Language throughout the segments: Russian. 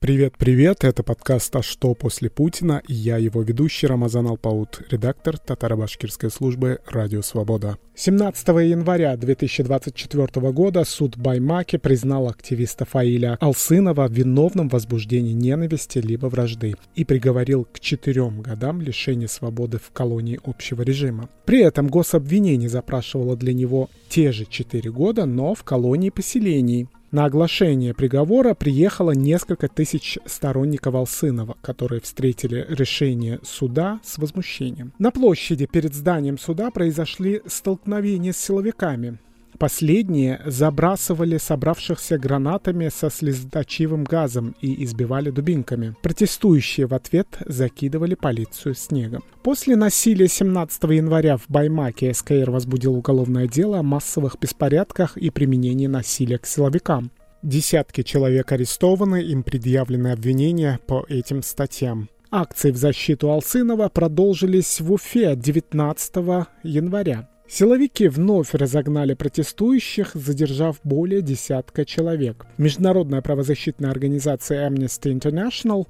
Привет-привет, это подкаст «А что после Путина?» и я его ведущий Рамазан Алпаут, редактор татаро-башкирской службы «Радио Свобода». 17 января 2024 года суд Баймаки признал активиста Фаиля Алсынова виновным в возбуждении ненависти либо вражды и приговорил к четырем годам лишения свободы в колонии общего режима. При этом гособвинение запрашивало для него те же четыре года, но в колонии поселений – на оглашение приговора приехало несколько тысяч сторонников Алсынова, которые встретили решение суда с возмущением. На площади перед зданием суда произошли столкновения с силовиками. Последние забрасывали собравшихся гранатами со слезоточивым газом и избивали дубинками. Протестующие в ответ закидывали полицию снегом. После насилия 17 января в Баймаке СКР возбудил уголовное дело о массовых беспорядках и применении насилия к силовикам. Десятки человек арестованы, им предъявлены обвинения по этим статьям. Акции в защиту Алсынова продолжились в Уфе 19 января. Силовики вновь разогнали протестующих, задержав более десятка человек. Международная правозащитная организация Amnesty International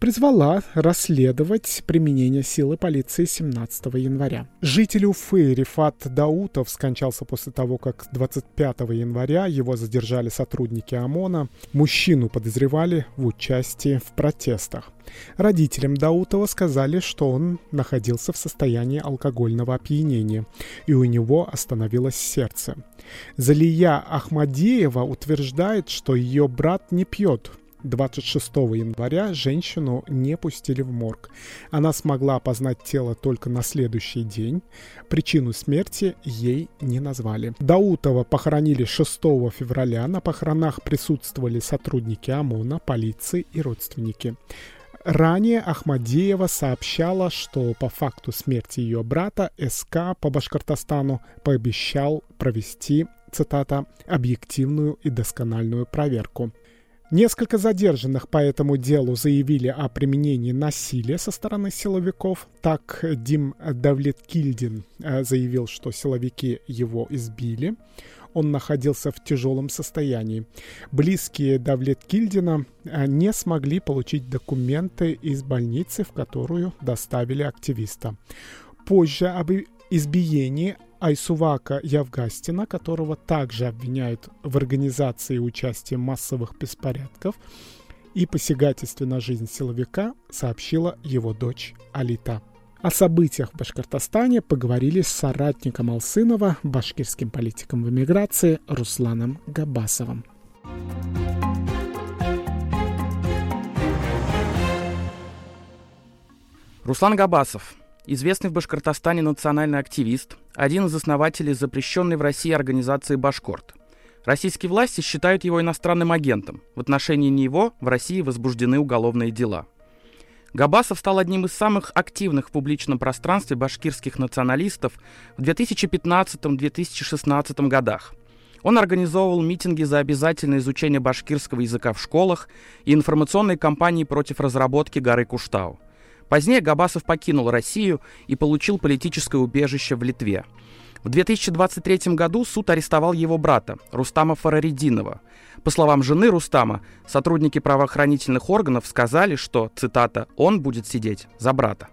призвала расследовать применение силы полиции 17 января. Житель Уфы Рифат Даутов скончался после того, как 25 января его задержали сотрудники ОМОНа. Мужчину подозревали в участии в протестах. Родителям Даутова сказали, что он находился в состоянии алкогольного опьянения, и у него остановилось сердце. Залия Ахмадеева утверждает, что ее брат не пьет, 26 января женщину не пустили в морг. Она смогла опознать тело только на следующий день. Причину смерти ей не назвали. Даутова похоронили 6 февраля. На похоронах присутствовали сотрудники ОМОНа, полиции и родственники. Ранее Ахмадеева сообщала, что по факту смерти ее брата СК по Башкортостану пообещал провести, цитата, «объективную и доскональную проверку». Несколько задержанных по этому делу заявили о применении насилия со стороны силовиков. Так Дим Давлеткильдин э, заявил, что силовики его избили. Он находился в тяжелом состоянии. Близкие Давлеткильдина э, не смогли получить документы из больницы, в которую доставили активиста. Позже об избиении Айсувака Явгастина, которого также обвиняют в организации и участии массовых беспорядков и посягательстве на жизнь силовика, сообщила его дочь Алита. О событиях в Башкортостане поговорили с соратником Алсынова, башкирским политиком в эмиграции Русланом Габасовым. Руслан Габасов, известный в Башкортостане национальный активист, один из основателей запрещенной в России организации «Башкорт». Российские власти считают его иностранным агентом. В отношении него в России возбуждены уголовные дела. Габасов стал одним из самых активных в публичном пространстве башкирских националистов в 2015-2016 годах. Он организовывал митинги за обязательное изучение башкирского языка в школах и информационные кампании против разработки горы Куштау – Позднее Габасов покинул Россию и получил политическое убежище в Литве. В 2023 году суд арестовал его брата, Рустама Фараридинова. По словам жены Рустама, сотрудники правоохранительных органов сказали, что, цитата, «он будет сидеть за брата».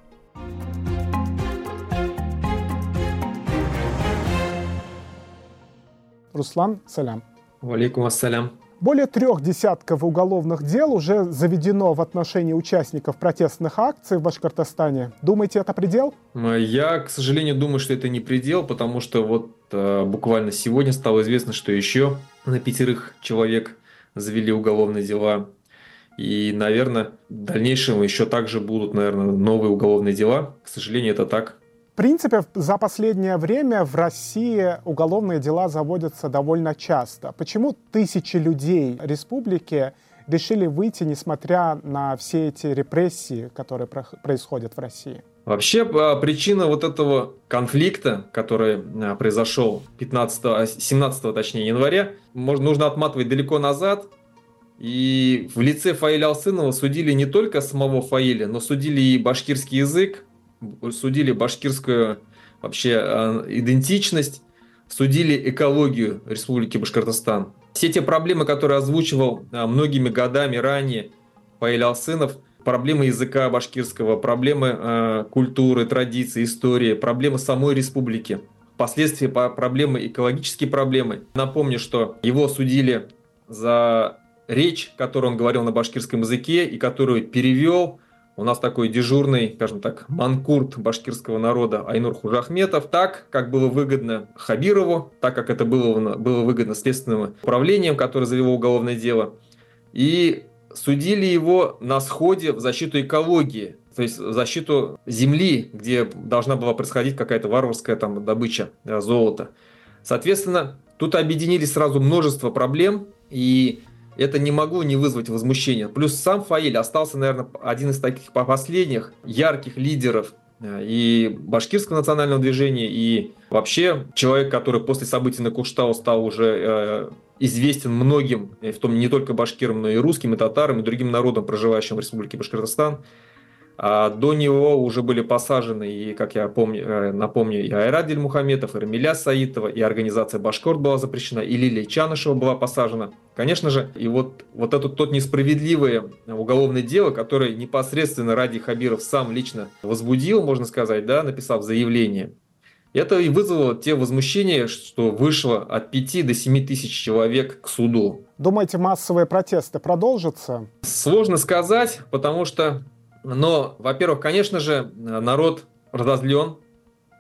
Руслан, салям. Валикум ассалям. Более трех десятков уголовных дел уже заведено в отношении участников протестных акций в Башкортостане. Думаете, это предел? Я, к сожалению, думаю, что это не предел, потому что вот э, буквально сегодня стало известно, что еще на пятерых человек завели уголовные дела. И, наверное, в дальнейшем еще также будут, наверное, новые уголовные дела. К сожалению, это так принципе, за последнее время в России уголовные дела заводятся довольно часто. Почему тысячи людей республики решили выйти, несмотря на все эти репрессии, которые происходят в России? Вообще а, причина вот этого конфликта, который а, произошел 15, 17 точнее, января, можно, нужно отматывать далеко назад. И в лице Фаиля Алсынова судили не только самого Фаиля, но судили и башкирский язык, судили башкирскую вообще а, идентичность, судили экологию Республики Башкортостан. Все те проблемы, которые озвучивал а, многими годами ранее Фаиль Алсынов, проблемы языка башкирского, проблемы э, культуры, традиции, истории, проблемы самой республики, впоследствии проблемы, экологические проблемы. Напомню, что его судили за речь, которую он говорил на башкирском языке и которую перевел у нас такой дежурный, скажем так, манкурт башкирского народа Айнур Хужахметов, так, как было выгодно Хабирову, так как это было, было выгодно следственным управлением, которое завело уголовное дело. И судили его на сходе в защиту экологии, то есть в защиту земли, где должна была происходить какая-то варварская там добыча э, золота. Соответственно, тут объединились сразу множество проблем, и это не могло не вызвать возмущения. Плюс сам Фаиль остался, наверное, один из таких последних ярких лидеров э, и башкирского национального движения, и вообще человек, который после событий на Куштау стал уже э, известен многим, в том не только башкирам, но и русским, и татарам, и другим народам, проживающим в Республике Башкортостан. А до него уже были посажены, и, как я помню, э, напомню, и Айрадиль Мухаметов, и Рамиля Саитова, и организация Башкорт была запрещена, и Лилия Чанышева была посажена. Конечно же, и вот, вот это тот несправедливое уголовное дело, которое непосредственно Ради Хабиров сам лично возбудил, можно сказать, да, написав заявление, это и вызвало те возмущения, что вышло от 5 до 7 тысяч человек к суду. Думаете, массовые протесты продолжатся? Сложно сказать, потому что, но, во-первых, конечно же, народ разозлен,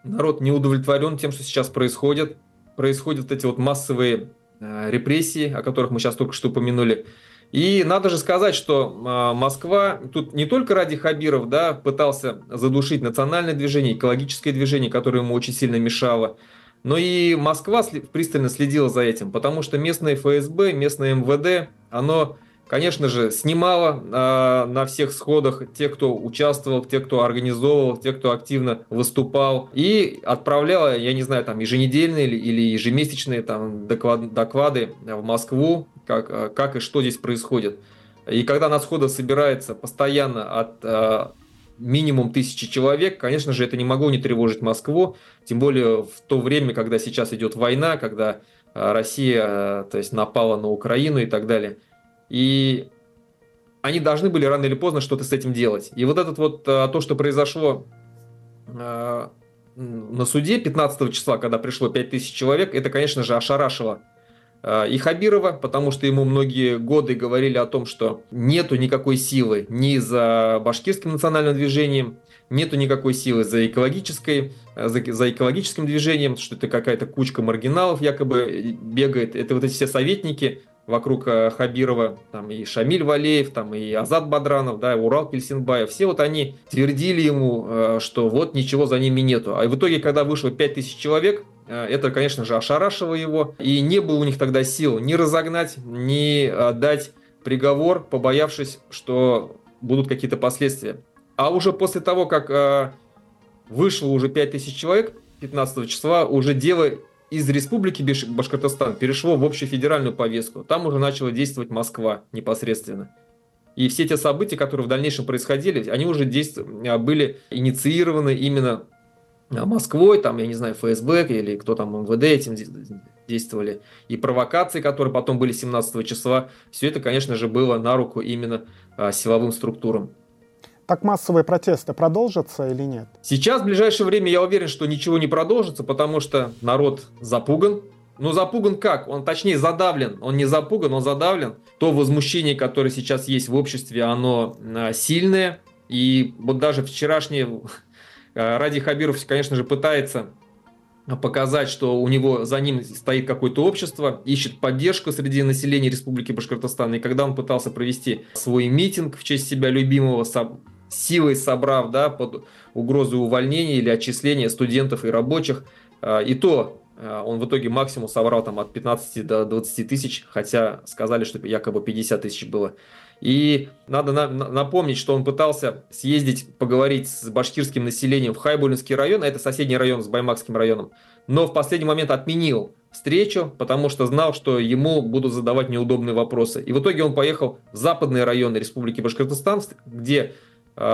народ не удовлетворен тем, что сейчас происходит. Происходят эти вот массовые э, репрессии, о которых мы сейчас только что упомянули. И надо же сказать, что а, Москва тут не только ради Хабиров да, пытался задушить национальное движение, экологическое движение, которое ему очень сильно мешало, но и Москва пристально следила за этим, потому что местное ФСБ, местное МВД, оно конечно же, снимала э, на всех сходах те, кто участвовал, те, кто организовывал, те, кто активно выступал, и отправляла, я не знаю, там еженедельные или ежемесячные там доклад, доклады в Москву, как, а, как и что здесь происходит. И когда на сходах собирается постоянно от э, минимум тысячи человек, конечно же, это не могло не тревожить Москву, тем более в то время, когда сейчас идет война, когда Россия то есть, напала на Украину и так далее. И они должны были рано или поздно что-то с этим делать. И вот этот вот э, то, что произошло э, на суде 15 числа, когда пришло 5000 человек, это, конечно же, ошарашило э, и Хабирова, потому что ему многие годы говорили о том, что нету никакой силы ни за башкирским национальным движением, нету никакой силы за, экологической, за, за экологическим движением, что это какая-то кучка маргиналов якобы бегает. Это вот эти все советники, вокруг э, Хабирова, там и Шамиль Валеев, там и Азат Бадранов, да, и Урал Кельсинбаев, все вот они твердили ему, э, что вот ничего за ними нету. А в итоге, когда вышло 5000 человек, э, это, конечно же, ошарашило его, и не было у них тогда сил ни разогнать, ни дать приговор, побоявшись, что будут какие-то последствия. А уже после того, как вышло уже 5000 человек, 15 числа, уже дело из республики Башкортостан перешло в общефедеральную повестку. Там уже начала действовать Москва непосредственно. И все те события, которые в дальнейшем происходили, они уже действ... А, были инициированы именно а, Москвой, там, я не знаю, ФСБ или кто там, МВД этим действовали. И провокации, которые потом были 17 числа, все это, конечно же, было на руку именно а, силовым структурам. Так массовые протесты продолжатся или нет? Сейчас, в ближайшее время, я уверен, что ничего не продолжится, потому что народ запуган. Ну, запуган как? Он, точнее, задавлен. Он не запуган, он задавлен. То возмущение, которое сейчас есть в обществе, оно а, сильное. И вот даже вчерашнее а, Ради Хабиров, конечно же, пытается показать, что у него за ним стоит какое-то общество, ищет поддержку среди населения Республики Башкортостан. И когда он пытался провести свой митинг в честь себя любимого, силой собрав да, под угрозой увольнения или отчисления студентов и рабочих. А, и то а, он в итоге максимум собрал там от 15 до 20 тысяч, хотя сказали, что якобы 50 тысяч было. И надо на, напомнить, что он пытался съездить, поговорить с башкирским населением в Хайбулинский район, а это соседний район с Баймакским районом, но в последний момент отменил встречу, потому что знал, что ему будут задавать неудобные вопросы. И в итоге он поехал в западные районы Республики Башкортостан, где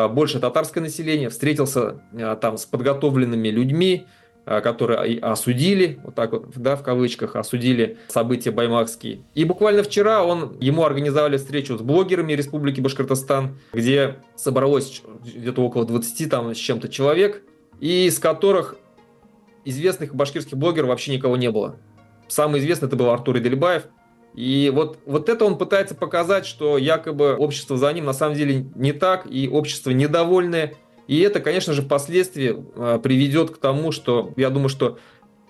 больше татарское население, встретился э, там с подготовленными людьми, а, которые осудили, вот так вот, да, в кавычках, осудили события баймакские. И буквально вчера он, ему организовали встречу с блогерами Республики Башкортостан, где собралось где-то около 20 там с чем-то человек, и из которых известных башкирских блогеров вообще никого не было. Самый известный это был Артур Идельбаев. И вот, вот это он пытается показать, что якобы общество за ним на самом деле не так, и общество недовольное, и это, конечно же, впоследствии а, приведет к тому, что я думаю, что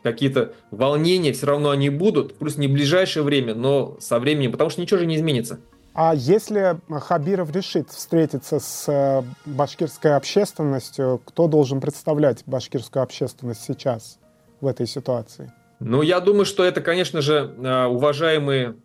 какие-то волнения все равно они будут, плюс не в ближайшее время, но со временем, потому что ничего же не изменится. А если Хабиров решит встретиться с э, башкирской общественностью, кто должен представлять башкирскую общественность сейчас в этой ситуации? Ну, я думаю, что это, конечно же, а, уважаемые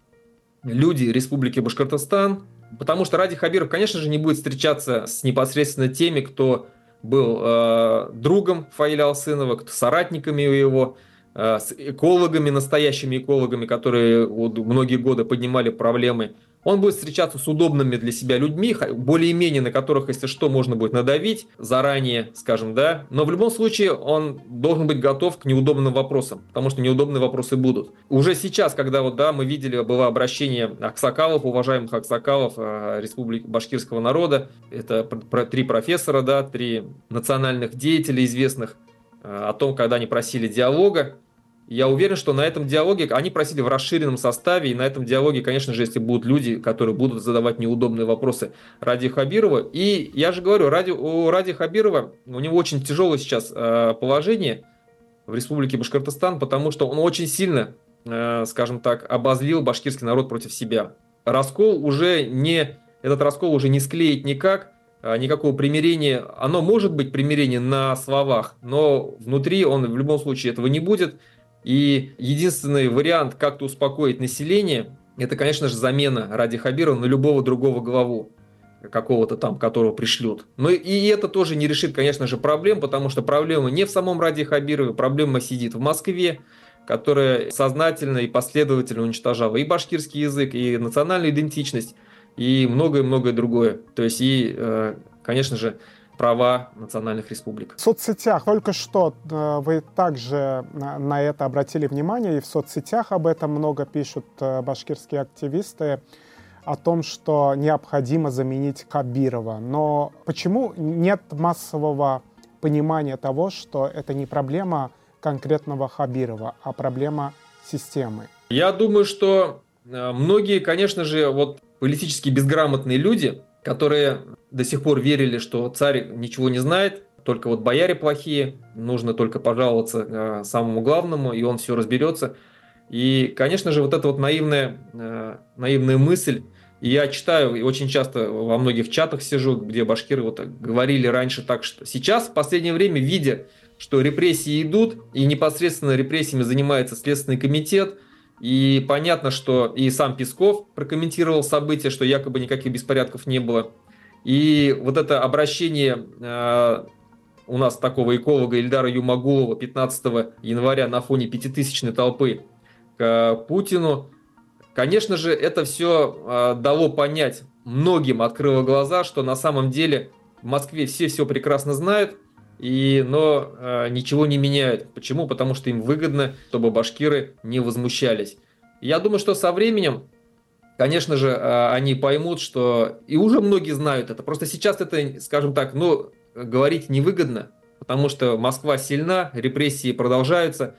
люди Республики Башкортостан, Потому что Ради Хабиров, конечно же, не будет встречаться с непосредственно теми, кто был э, другом Фаиля Алсынова, кто соратниками его, э, с экологами, настоящими экологами, которые вот, многие годы поднимали проблемы он будет встречаться с удобными для себя людьми, более-менее на которых, если что, можно будет надавить заранее, скажем, да. Но в любом случае он должен быть готов к неудобным вопросам, потому что неудобные вопросы будут. Уже сейчас, когда вот, да, мы видели, было обращение Аксакалов, уважаемых Аксакалов э, Республики Башкирского народа, это три профессора, да, три национальных деятеля известных, э, о том, когда они просили диалога, я уверен, что на этом диалоге, они просили в расширенном составе, и на этом диалоге, конечно же, если будут люди, которые будут задавать неудобные вопросы Ради Хабирова. И я же говорю, Ради, у Ради Хабирова, у него очень тяжелое сейчас э, положение в Республике Башкортостан, потому что он очень сильно, э, скажем так, обозлил башкирский народ против себя. Раскол уже не, этот раскол уже не склеить никак, э, никакого примирения. Оно может быть примирение на словах, но внутри он в любом случае этого не будет. И единственный вариант как-то успокоить население, это, конечно же, замена ради Хабирова на любого другого главу какого-то там, которого пришлют. Но и это тоже не решит, конечно же, проблем, потому что проблема не в самом Ради Хабирове, проблема сидит в Москве, которая сознательно и последовательно уничтожала и башкирский язык, и национальную идентичность, и многое-многое другое. То есть и, э, конечно же, права национальных республик. В соцсетях только что э, вы также на это обратили внимание, и в соцсетях об этом много пишут э, башкирские активисты о том, что необходимо заменить Кабирова. Но почему нет массового понимания того, что это не проблема конкретного Хабирова, а проблема системы? Я думаю, что э, многие, конечно же, вот политически безграмотные люди, которые до сих пор верили, что царь ничего не знает, только вот бояре плохие, нужно только пожаловаться э, самому главному, и он все разберется. И, конечно же, вот эта вот наивная, э, наивная мысль, и я читаю, и очень часто во многих чатах сижу, где башкиры вот говорили раньше так, что сейчас, в последнее время, видя, что репрессии идут, и непосредственно репрессиями занимается Следственный комитет, и понятно, что и сам Песков прокомментировал события, что якобы никаких беспорядков не было. И вот это обращение э, у нас такого эколога Ильдара Юмагулова 15 января на фоне пятитысячной толпы к Путину, конечно же, это все э, дало понять многим, открыло глаза, что на самом деле в Москве все все прекрасно знают, и, но э, ничего не меняют. Почему? Потому что им выгодно, чтобы башкиры не возмущались. Я думаю, что со временем конечно же, а, они поймут, что... И уже многие знают это. Просто сейчас это, скажем так, ну, говорить невыгодно, потому что Москва сильна, репрессии продолжаются.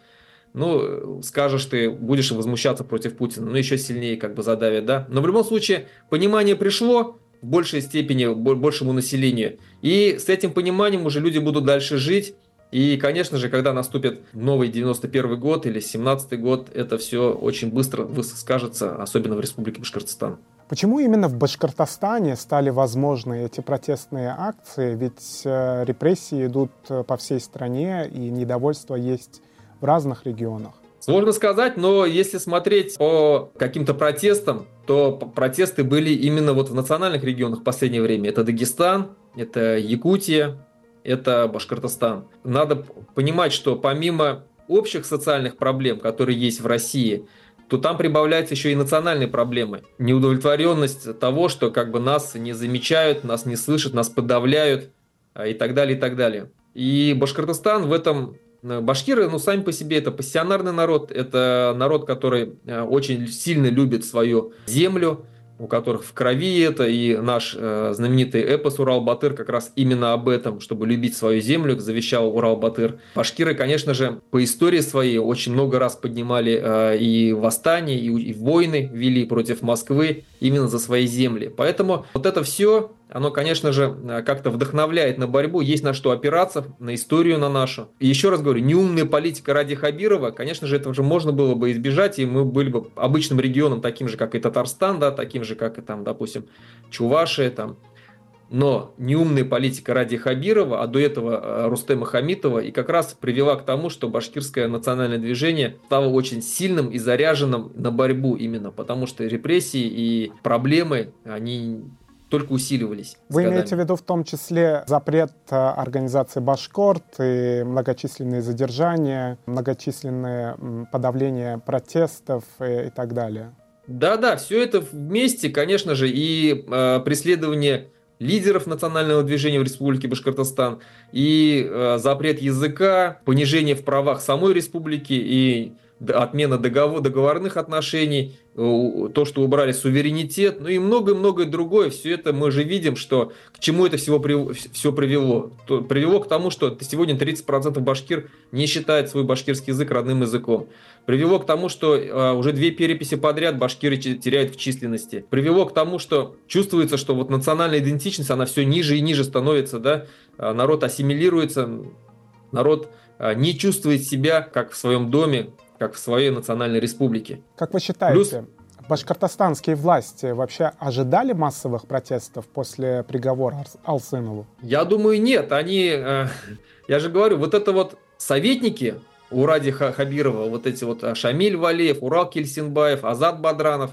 Ну, скажешь ты, будешь возмущаться против Путина, ну, еще сильнее как бы задавят, да? Но в любом случае, понимание пришло в большей степени, большему населению. И с этим пониманием уже люди будут дальше жить, и, конечно же, когда наступит новый 91 год или 17 год, это все очень быстро скажется, особенно в Республике Башкортостан. Почему именно в Башкортостане стали возможны эти протестные акции? Ведь э, репрессии идут э, по всей стране, и недовольство есть в разных регионах. Сложно сказать, но если смотреть по каким-то протестам, то протесты были именно вот в национальных регионах в последнее время. Это Дагестан, это Якутия, это Башкортостан. Надо понимать, что помимо общих социальных проблем, которые есть в России, то там прибавляются еще и национальные проблемы. Неудовлетворенность того, что как бы нас не замечают, нас не слышат, нас подавляют а, и так далее, и так далее. И Башкортостан в этом башкиры, ну, сами по себе это пассионарный народ, это народ, который очень сильно любит свою землю, у которых в крови это, и наш э, знаменитый эпос Урал-Батыр как раз именно об этом, чтобы любить свою землю, завещал Урал-Батыр. Башкиры, конечно же, по истории своей очень много раз поднимали э, и восстания, и, и войны вели против Москвы именно за свои земли. Поэтому вот это все оно, конечно же, э, как-то вдохновляет на борьбу, есть на что опираться, на историю на нашу. И еще раз говорю, неумная политика ради Хабирова, конечно же, этого же можно было бы избежать, и мы были бы обычным регионом, таким же, как и Татарстан, да, таким же, как и там, допустим, Чувашия, там, но неумная политика ради Хабирова, а до этого э, Рустема Хамитова, и как раз привела к тому, что башкирское национальное движение стало очень сильным и заряженным на борьбу именно, потому что репрессии и проблемы, они только усиливались. Вы имеете в виду в том числе запрет э, организации Башкорт и многочисленные задержания, многочисленные подавления протестов и, и так далее? Да-да, все это вместе, конечно же, и э, преследование лидеров национального движения в Республике Башкортостан, и э, запрет языка, понижение в правах самой республики и отмена договор, договорных отношений, то, что убрали суверенитет, ну и многое-многое другое. Все это мы же видим, что к чему это всего при, все привело. То, привело к тому, что сегодня 30% башкир не считает свой башкирский язык родным языком. Привело к тому, что э, уже две переписи подряд башкиры теряют в численности. Привело к тому, что чувствуется, что вот национальная идентичность, она все ниже и ниже становится, да, а народ ассимилируется, народ э, не чувствует себя как в своем доме, как в своей национальной республике. Как вы считаете, Плюс... башкортостанские власти вообще ожидали массовых протестов после приговора Алсынову? Я думаю, нет. Они, э, я же говорю, вот это вот советники у Ради Хабирова, вот эти вот э, Шамиль Валеев, Урал Кельсинбаев, Азат Бадранов,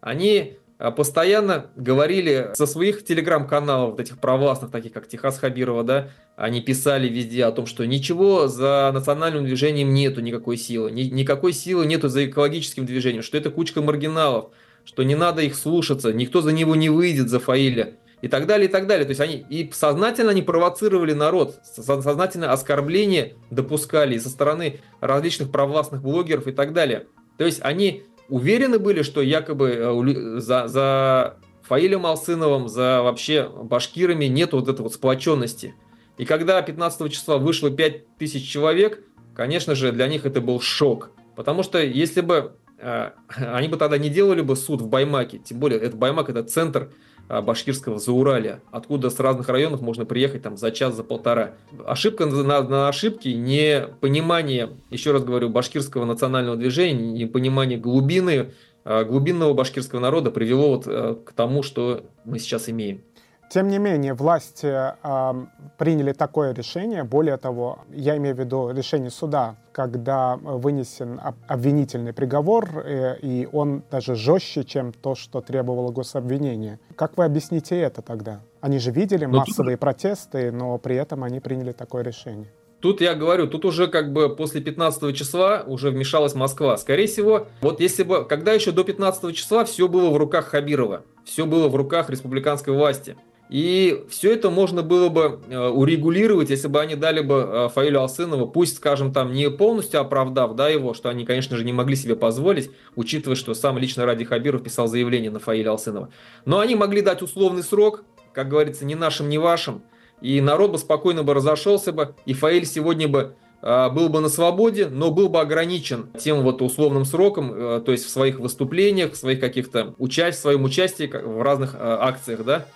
они постоянно говорили со своих телеграм-каналов, вот этих провластных, таких как Техас Хабирова, да, они писали везде о том, что ничего за национальным движением нету никакой силы, ни, никакой силы нету за экологическим движением, что это кучка маргиналов, что не надо их слушаться, никто за него не выйдет, за Фаиля и так далее, и так далее. То есть они и сознательно они провоцировали народ, сознательно оскорбления допускали со стороны различных провластных блогеров и так далее. То есть они уверены были, что якобы э, за, за Фаилем Алсыновым, за вообще башкирами нет вот этой вот сплоченности. И когда 15 числа вышло 5000 человек, конечно же, для них это был шок. Потому что если бы э, они бы тогда не делали бы суд в Баймаке, тем более это Баймак это центр башкирского Зауралия, откуда с разных районов можно приехать там за час, за полтора. Ошибка на, на ошибке, не понимание, еще раз говорю, башкирского национального движения, не понимание глубины, э, глубинного башкирского народа привело вот э, к тому, что мы сейчас имеем. Тем не менее, власти э, приняли такое решение. Более того, я имею в виду решение суда, когда вынесен обвинительный приговор, э, и он даже жестче, чем то, что требовало гособвинение. Как вы объясните это тогда? Они же видели но массовые тут... протесты, но при этом они приняли такое решение. Тут я говорю, тут уже как бы после 15 числа уже вмешалась Москва. Скорее всего, вот если бы, когда еще до 15 числа все было в руках Хабирова, все было в руках республиканской власти. И все это можно было бы э, урегулировать, если бы они дали бы э, Фаилю Алсынову, пусть, скажем, там не полностью оправдав да, его, что они, конечно же, не могли себе позволить, учитывая, что сам лично Ради Хабиров писал заявление на Фаиля Алсынова. Но они могли дать условный срок, как говорится, ни нашим, ни вашим, и народ бы спокойно бы разошелся бы, и Фаиль сегодня бы э, был бы на свободе, но был бы ограничен тем вот условным сроком, то есть в своих выступлениях, в своих каких-то участиях, в своем участии в разных акциях, да,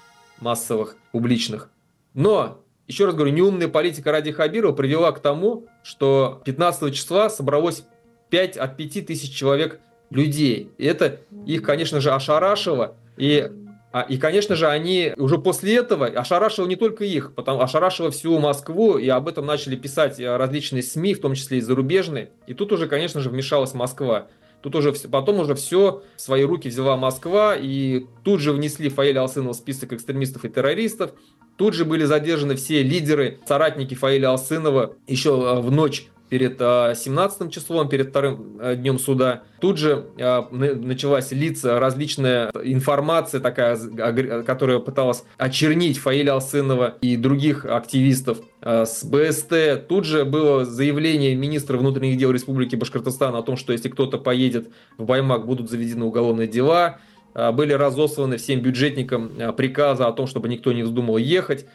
массовых, публичных. Но, еще раз говорю, неумная политика Ради Хабирова привела к тому, что 15 числа собралось 5 от 5 тысяч человек людей. И это их, конечно же, ошарашило. И, а, и, конечно же, они уже после этого ошарашило не только их, потому ошарашило всю Москву, и об этом начали писать различные СМИ, в том числе и зарубежные. И тут уже, конечно же, вмешалась Москва. Тут уже потом уже все в свои руки взяла Москва, и тут же внесли Фаэля Алсынова в список экстремистов и террористов. Тут же были задержаны все лидеры, соратники Фаэля Алсынова еще э, в ночь перед 17 числом, перед вторым днем суда. Тут же началась лица различная информация такая, которая пыталась очернить Фаиля Алсынова и других активистов с БСТ. Тут же было заявление министра внутренних дел Республики Башкортостан о том, что если кто-то поедет в Баймак, будут заведены уголовные дела. Были разосланы всем бюджетникам приказы о том, чтобы никто не вздумал ехать.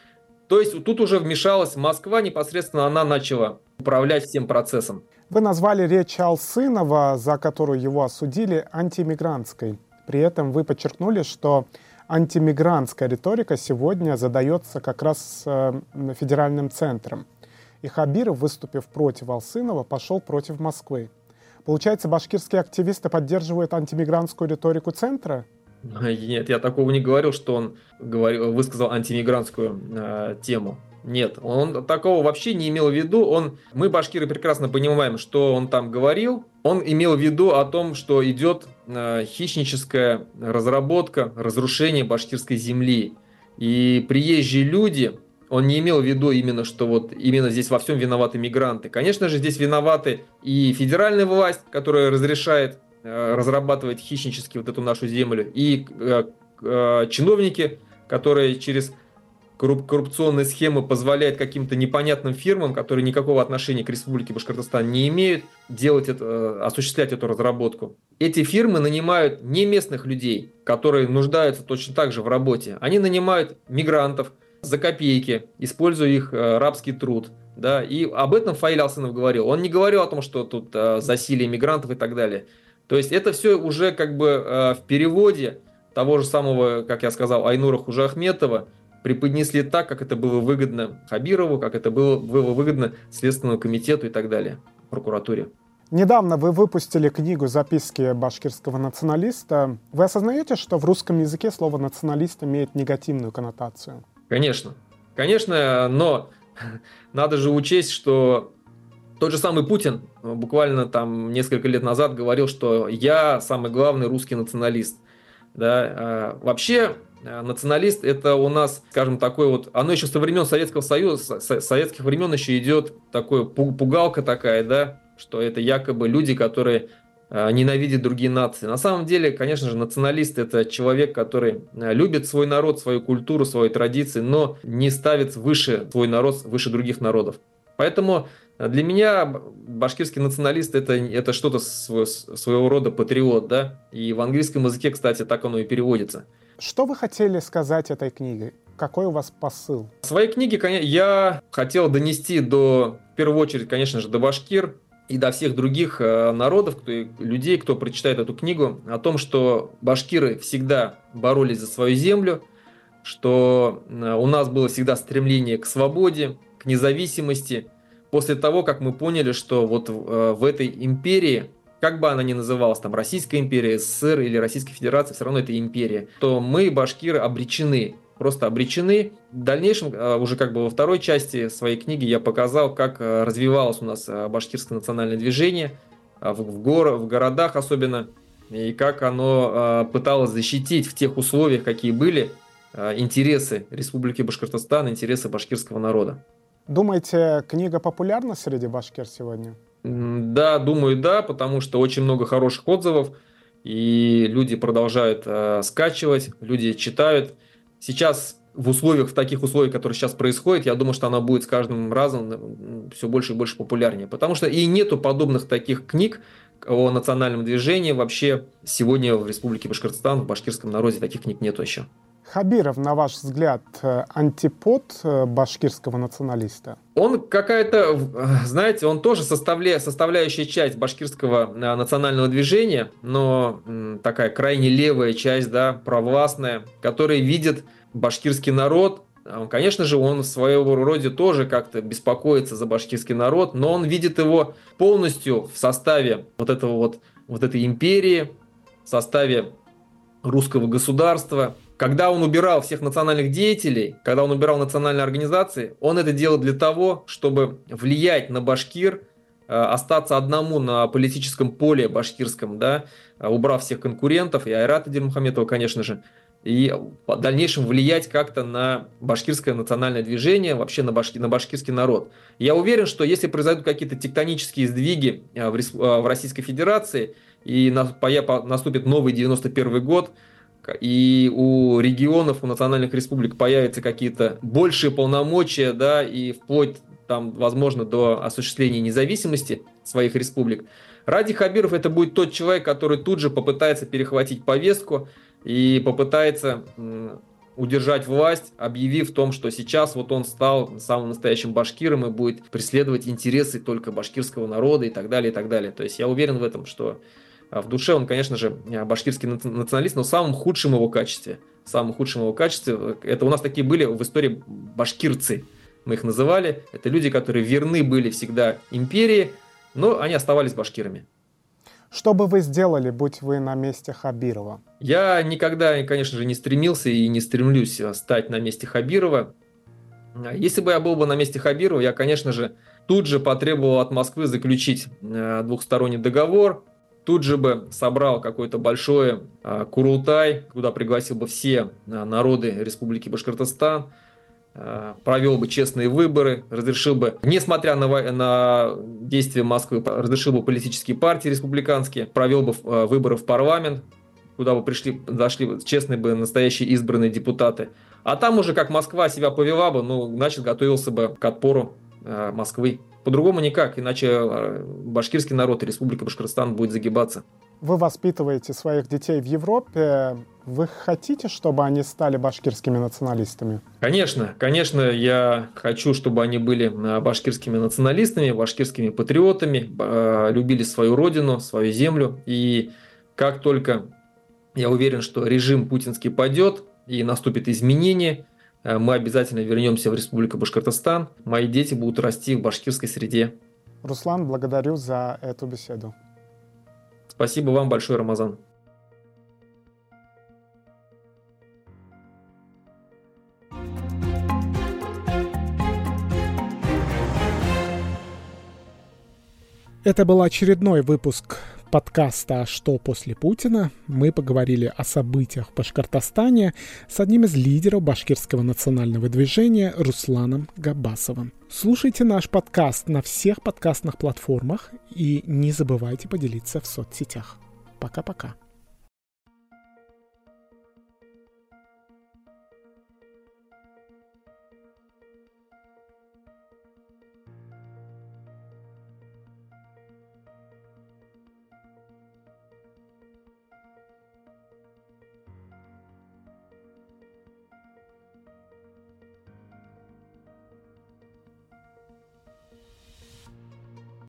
То есть тут уже вмешалась Москва, непосредственно она начала управлять всем процессом. Вы назвали речь Алсынова, за которую его осудили, антимигрантской. При этом вы подчеркнули, что антимигрантская риторика сегодня задается как раз э, федеральным центром. И Хабиров, выступив против Алсынова, пошел против Москвы. Получается, башкирские активисты поддерживают антимигрантскую риторику центра? Нет, я такого не говорил, что он говорил, высказал антимигрантскую э, тему. Нет, он такого вообще не имел в виду. Он, мы, башкиры, прекрасно понимаем, что он там говорил. Он имел в виду о том, что идет э, хищническая разработка, разрушение башкирской земли. И приезжие люди, он не имел в виду именно, что вот именно здесь во всем виноваты мигранты. Конечно же, здесь виноваты и федеральная власть, которая разрешает Э, разрабатывать хищнически вот эту нашу землю, и э, э, чиновники, которые через коррупционные схемы позволяют каким-то непонятным фирмам, которые никакого отношения к Республике Башкортостан не имеют, делать это, осуществлять эту разработку. Эти фирмы нанимают не местных людей, которые нуждаются точно так же в работе. Они нанимают мигрантов за копейки, используя их рабский труд. Да, и об этом Фаиль Алсынов говорил. Он не говорил о том, что тут засилие мигрантов и так далее. То есть это все уже как бы э, в переводе того же самого, как я сказал, Айнура Хужахметова преподнесли так, как это было выгодно Хабирову, как это было, было выгодно Следственному комитету и так далее, прокуратуре. Недавно вы выпустили книгу «Записки башкирского националиста». Вы осознаете, что в русском языке слово «националист» имеет негативную коннотацию? Конечно. Конечно, но надо же учесть, что тот же самый Путин э, буквально там несколько лет назад говорил, что я самый главный русский националист. Да, э, вообще э, националист это у нас, скажем, такой вот, оно еще со времен Советского Союза, советских времен еще идет такое пугалка такая, да, что это якобы люди, которые ненавидят другие нации. На самом деле, конечно же, националист это человек, который любит свой народ, свою культуру, свои традиции, но не ставит выше свой народ, выше других народов. Поэтому для меня башкирский националист это, это что-то своего рода патриот, да? И в английском языке, кстати, так оно и переводится. Что вы хотели сказать этой книгой? Какой у вас посыл? В своей книге я хотел донести до, в первую очередь, конечно же, до башкир и до всех других э, народов, кто, людей, кто прочитает эту книгу, о том, что башкиры всегда боролись за свою землю, что э, у нас было всегда стремление к свободе, к независимости – после того, как мы поняли, что вот э, в этой империи, как бы она ни называлась, там Российская империя, СССР или Российская Федерация, все равно это империя, то мы, башкиры, обречены просто обречены. В дальнейшем, э, уже как бы во второй части своей книги я показал, как э, развивалось у нас башкирское национальное движение в, в, гор, в городах особенно, и как оно пыталось защитить в тех условиях, какие были, интересы Республики Башкортостан, интересы башкирского народа. Думаете, книга популярна среди башкир сегодня? Да, думаю, да, потому что очень много хороших отзывов, и люди продолжают э, скачивать, люди читают. Сейчас в условиях, в таких условиях, которые сейчас происходят, я думаю, что она будет с каждым разом все больше и больше популярнее. Потому что и нету подобных таких книг о национальном движении. Вообще сегодня в Республике Башкортостан, в башкирском народе таких книг нету еще. Хабиров, на ваш взгляд, э, антипод э, башкирского националиста? Он какая-то, знаете, он тоже составля, составляющая часть башкирского э, национального движения, но такая крайне левая часть, да, провластная, которая видит башкирский народ Конечно же, он в своего роде тоже как-то беспокоится за башкирский народ, но он видит его полностью в составе вот этого вот, вот этой империи, в составе русского государства, когда он убирал всех национальных деятелей, когда он убирал национальные организации, он это делал для того, чтобы влиять на башкир, э, остаться одному на политическом поле башкирском, да, э, убрав всех конкурентов, и Айрата Дельмухаметова, конечно же. и в дальнейшем влиять как-то на башкирское национальное движение, вообще на, башки, на башкирский народ. Я уверен, что если произойдут какие-то тектонические сдвиги в, в Российской Федерации, и наступит новый 91 год, и у регионов, у национальных республик появятся какие-то большие полномочия, да, и вплоть там, возможно, до осуществления независимости своих республик. Ради Хабиров это будет тот человек, который тут же попытается перехватить повестку и попытается удержать власть, объявив в том, что сейчас вот он стал самым настоящим башкиром и будет преследовать интересы только башкирского народа и так далее, и так далее. То есть я уверен в этом, что в душе он, конечно же, башкирский националист, но в самом худшем его качестве. В самом худшем его качестве. Это у нас такие были в истории башкирцы, мы их называли. Это люди, которые верны были всегда империи, но они оставались башкирами. Что бы вы сделали, будь вы на месте Хабирова? Я никогда, конечно же, не стремился и не стремлюсь стать на месте Хабирова. Если бы я был бы на месте Хабирова, я, конечно же, тут же потребовал от Москвы заключить э, двухсторонний договор, тут же бы собрал какой-то большой э, Курултай, куда пригласил бы все э, народы Республики Башкортостан, Э, провел бы честные выборы, разрешил бы, несмотря на, на действия Москвы, разрешил бы политические партии республиканские, провел бы выборы в парламент, куда бы пришли, зашли честные бы настоящие избранные депутаты. А там уже как Москва себя повела бы, ну, значит, готовился бы к отпору Москвы. По-другому никак, иначе башкирский народ и Республика Башкортостан будет загибаться. Вы воспитываете своих детей в Европе. Вы хотите, чтобы они стали башкирскими националистами? Конечно, конечно, я хочу, чтобы они были а, башкирскими националистами, башкирскими патриотами, любили свою родину, свою землю. И как только я уверен, что режим путинский падет и наступит изменение, мы обязательно вернемся в Республику Башкортостан. Мои дети будут расти в башкирской среде. Руслан, благодарю за эту беседу. Спасибо вам большое, Рамазан. Это был очередной выпуск подкаста «Что после Путина?» мы поговорили о событиях в Башкортостане с одним из лидеров башкирского национального движения Русланом Габасовым. Слушайте наш подкаст на всех подкастных платформах и не забывайте поделиться в соцсетях. Пока-пока.